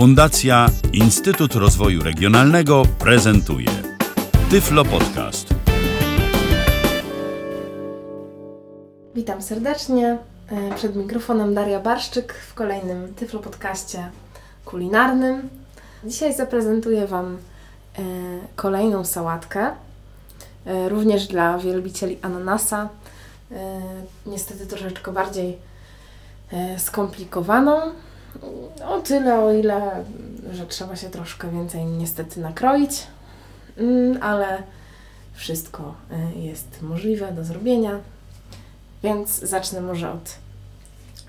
Fundacja Instytut Rozwoju Regionalnego prezentuje Tyflo Podcast. Witam serdecznie. E, Przed mikrofonem Daria Barszczyk w kolejnym Tyflo Podcaście kulinarnym. Dzisiaj zaprezentuję Wam e, kolejną sałatkę, e, również dla wielbicieli ananasa. Niestety troszeczkę bardziej skomplikowaną. O tyle, o ile, że trzeba się troszkę więcej niestety nakroić, Mm, ale wszystko e, jest możliwe do zrobienia. Więc zacznę może od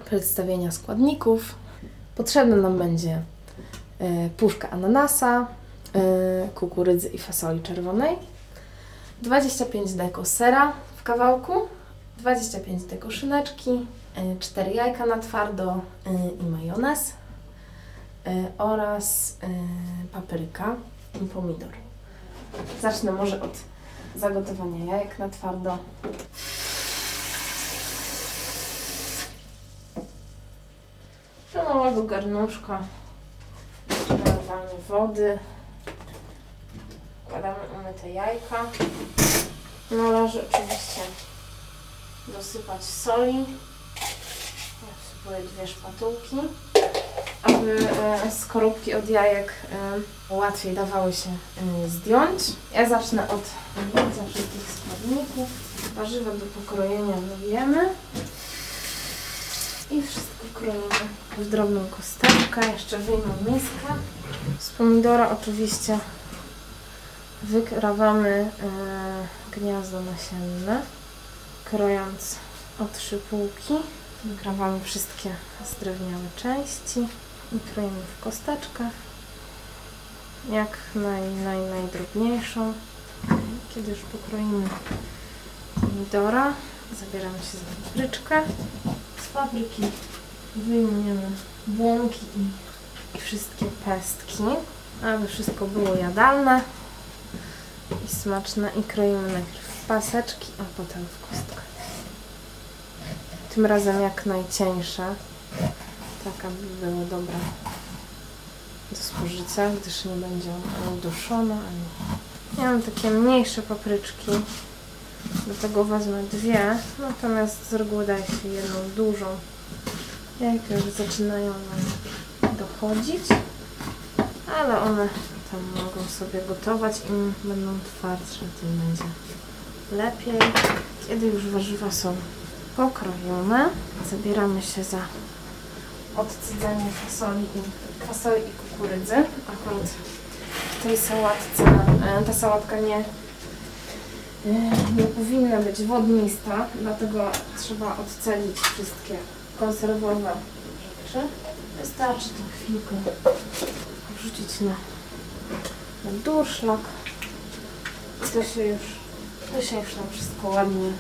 przedstawienia składników. Potrzebna nam będzie e, puszka ananasa, e, kukurydzy i fasoli czerwonej, 25 deko sera w kawałku, 25 deko szyneczki, 4 jajka na twardo e, i majonez e, oraz papryka i pomidor. Zacznę może od zagotowania jajek na twardo. Do małego garnuszka nalewamy wody. Wkładamy umyte jajka. Należy oczywiście dosypać soli. Wsypuję dwie szpatułki, aby e, skorupki od jajek e, łatwiej dawały się e, zdjąć. Ja zacznę od mycia wszystkich składników. Warzywa do pokrojenia wyjemy. I wszystko kroimy w drobną kosteczkę. Jeszcze wyjmę miskę. Z pomidora oczywiście wykrawamy gniazdo nasienne, krojąc o trzy Wykrawamy wszystkie zdrewniałe części i kroimy w kosteczkach, jak naj, naj, najdrobniejszą. Kiedy już pokroimy pomidora, zabieramy się za papryczkę. Z papryki wyjmujemy błonki i, i wszystkie pestki, aby wszystko było jadalne i smaczne. I kroimy najpierw w paseczki, a potem w kostkę. Tym razem jak najcieńsze, tak aby było dobre do spożycia, gdyż nie będzie ani duszone, ani... Ja mam takie mniejsze papryczki, do tego wezmę dwie, natomiast z reguły daje się jedną dużą. Jajka już zaczynają nam dochodzić, ale one tam mogą sobie gotować. Im będą twardsze, tym będzie lepiej. Kiedy już warzywa są pokrojone, zabieramy się za odcydzenie fasoli i, fasoli i kukurydzy. Akurat w tej sałatce, e, ta sałatka nie e, nie powinna być wodnista, dlatego trzeba odcelić wszystkie konserwowe rzeczy. Wystarczy to chwilkę wrzucić na, na durszlak i to się już, to się już nam wszystko ładnie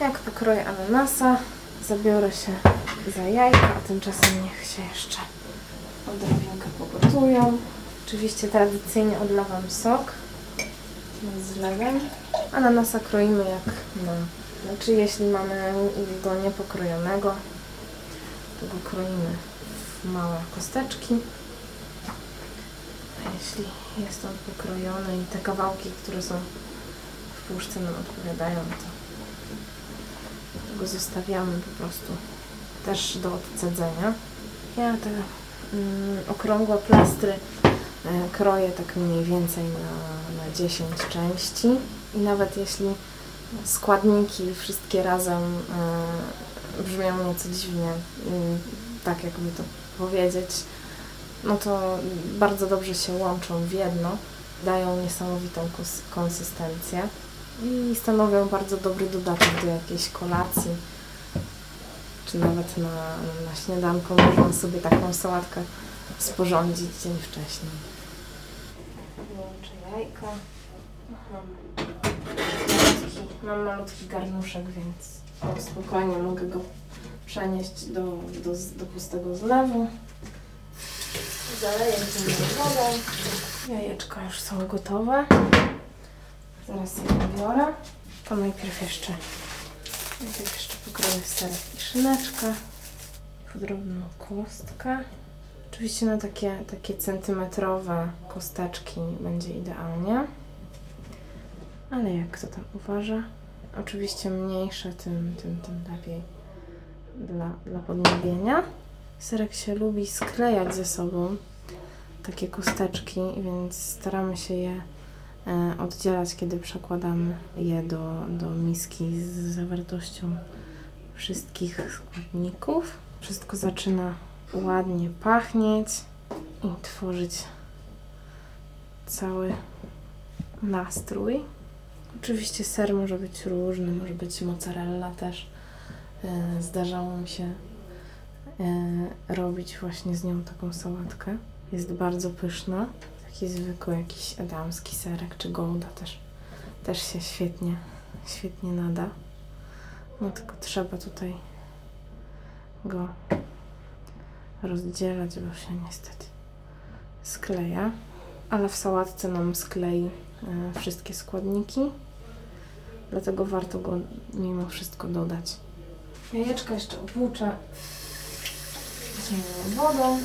Jak pokroję ananasa, zabiorę się za jajka, a tymczasem niech się jeszcze odrobinkę pogotują. Oczywiście tradycyjnie odlewam sok z zlewem. Ananasa kroimy jak na... Znaczy jeśli mamy go niepokrojonego, to go kroimy w małe kosteczki. A jeśli jest on pokrojony i te kawałki, które są puszce nam odpowiadają, to go zostawiamy po prostu też do odcedzenia. Ja te mm, okrągłe plastry e, kroję tak mniej więcej na, na 10 części i nawet jeśli składniki wszystkie razem e, brzmią nieco dziwnie, tak jakby to powiedzieć, no to bardzo dobrze się łączą w jedno, dają niesamowitą konsystencję i stanowią bardzo dobry dodatek do jakiejś kolacji, czy nawet na, na śniadanko można sobie taką sałatkę sporządzić dzień wcześniej. Włączę jajka. Mam mam malutki garnuszek, więc spokojnie mogę go przenieść do, do, do pustego zlewu. Zaleję zimną wodą. Jajeczka już są gotowe. Zaraz je biorę. To najpierw jeszcze, najpierw jeszcze pokroję serek i szyneczkę. drobną kostkę. Oczywiście na takie, takie centymetrowe kosteczki będzie idealnie. Ale jak kto tam uważa? Oczywiście mniejsze, tym, tym, tym lepiej dla, dla podniebienia. Serek się lubi sklejać ze sobą, takie kosteczki, więc staramy się je oddzielać, kiedy przekładamy je do, do miski z zawartością wszystkich składników. Wszystko zaczyna ładnie pachnieć i tworzyć cały nastrój. Oczywiście ser może być różny, może być mozzarella też. E, Zdarzało mi się e, robić właśnie z nią taką sałatkę. Jest bardzo pyszna. Taki zwykły jakiś adamski serek czy gouda też, też się świetnie, świetnie nada. No tylko trzeba tutaj go rozdzielać, bo się niestety skleja. Ale w sałatce nam sklei e, wszystkie składniki. Dlatego warto go mimo wszystko dodać. Jajeczka jeszcze obłuczę zimną wodą,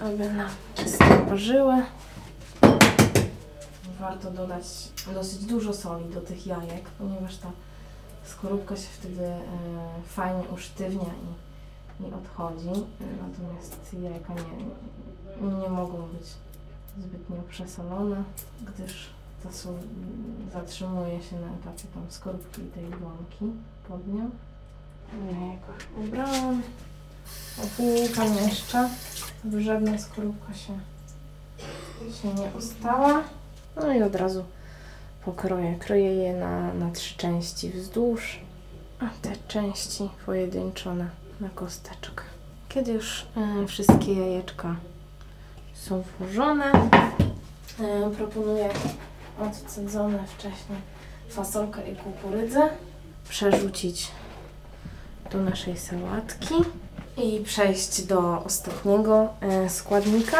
aby nam czysto parzyły. Warto dodać dosyć dużo soli do tych jajek, ponieważ ta skorupka się wtedy e, fajnie usztywnia i, i odchodzi. Natomiast jajka nie, nie mogą być zbytnio przesolone, gdyż ta sól zatrzymuje się na etapie tam skorupki i tej błonki pod nią. Jajko ubrałam. Opłukam jeszcze, aby żadna skorupka się, się nie ostała. No i od razu pokroję. Kroję je na, na trzy części wzdłuż, a te części pojedynczo na, na kosteczkę. Kiedy już e, wszystkie jajeczka są włożone, e, proponuję odcedzone wcześniej fasolkę i kukurydzę przerzucić do naszej sałatki i przejść do ostatniego e, składnika,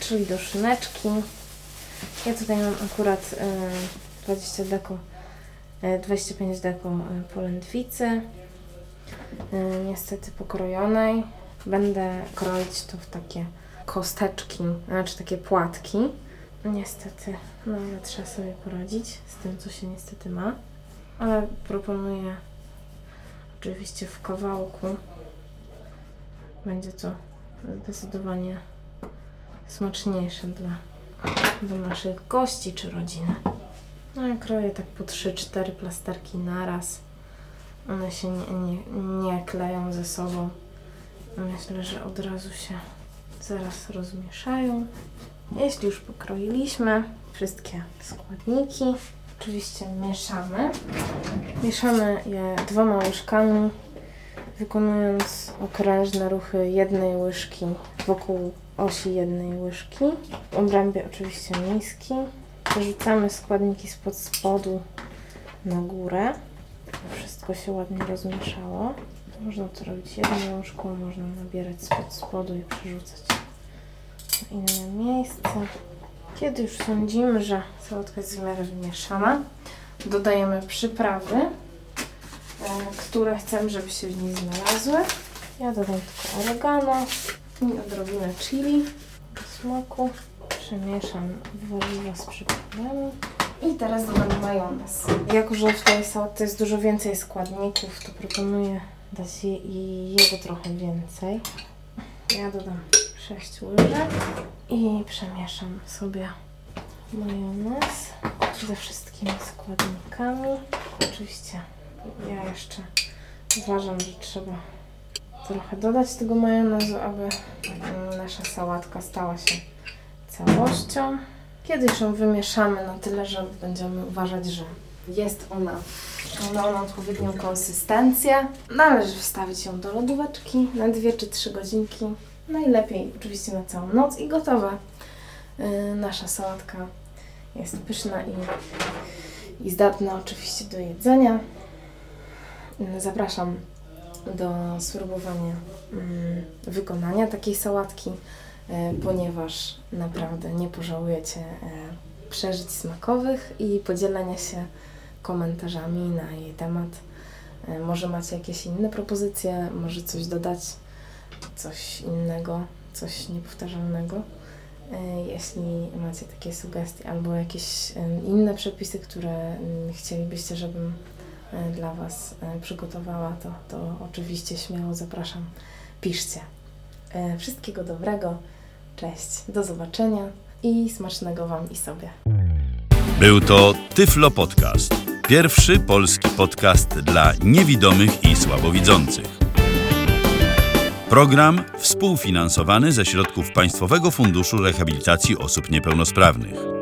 czyli do szyneczki. Ja tutaj mam akurat e, 20 deko, e, 25 deko polędwicy, niestety pokrojonej. Będę kroić to w takie kosteczki, znaczy takie płatki. Niestety, no ale trzeba sobie poradzić z tym, co się niestety ma. Ale proponuję oczywiście w kawałku. Będzie to zdecydowanie smaczniejsze dla, dla naszych gości czy rodziny. No ja kroję tak po 3-4 plasterki naraz. One się nie, nie, nie kleją ze sobą. Myślę, że od razu się zaraz rozmieszają. Jeśli już pokroiliśmy wszystkie składniki, oczywiście mieszamy. Mieszamy je dwoma łyżkami, wykonując okrężne ruchy jednej łyżki wokół osi jednej łyżki. W obrębie oczywiście miski. Przerzucamy składniki spod spodu na górę. Wszystko się ładnie rozmieszało. Można to robić jedną łyżką, można nabierać spod spodu i przerzucać na inne miejsce. Kiedy już sądzimy, że sałatka jest w miarę wymieszana, dodajemy przyprawy, e, które chcemy, żeby się w niej znalazły. Ja dodam tylko oregano i odrobinę chili do smaku. Przemieszam warzywa z przyprawami. I teraz dodam majonez. Jako, że w tej sałatce jest dużo więcej składników, to proponuję dać je, jego trochę więcej. Ja dodam 6 łyżek i przemieszam sobie majonez ze wszystkimi składnikami. Oczywiście ja jeszcze uważam, że trzeba trochę dodać tego majonezu, aby mm, nasza sałatka stała się całością. Kiedy już ją wymieszamy na tyle, że będziemy uważać, że jest ona, ma ona odpowiednią konsystencję, należy wstawić ją do lodóweczki na 2 czy 3 godzinki. Najlepiej oczywiście na całą noc i gotowe. Yy, nasza sałatka jest pyszna i, i zdatna oczywiście do jedzenia. Yy, Zapraszam do spróbowania mm, wykonania takiej sałatki, e, ponieważ naprawdę nie pożałujecie przeżyć smakowych i podzielenia się komentarzami na jej temat. E, Może macie jakieś inne propozycje, może coś dodać coś innego, coś niepowtarzalnego. E, Jeśli macie takie sugestie albo jakieś inne przepisy, które mm, chcielibyście, żebym dla Was e, przygotowała, to, to oczywiście śmiało zapraszam, piszcie. E, Wszystkiego dobrego, cześć, do zobaczenia i smacznego Wam i sobie. Był to Tyflo Podcast. Pierwszy polski podcast dla niewidomych i słabowidzących. Program współfinansowany ze środków Państwowego Funduszu Rehabilitacji Osób Niepełnosprawnych.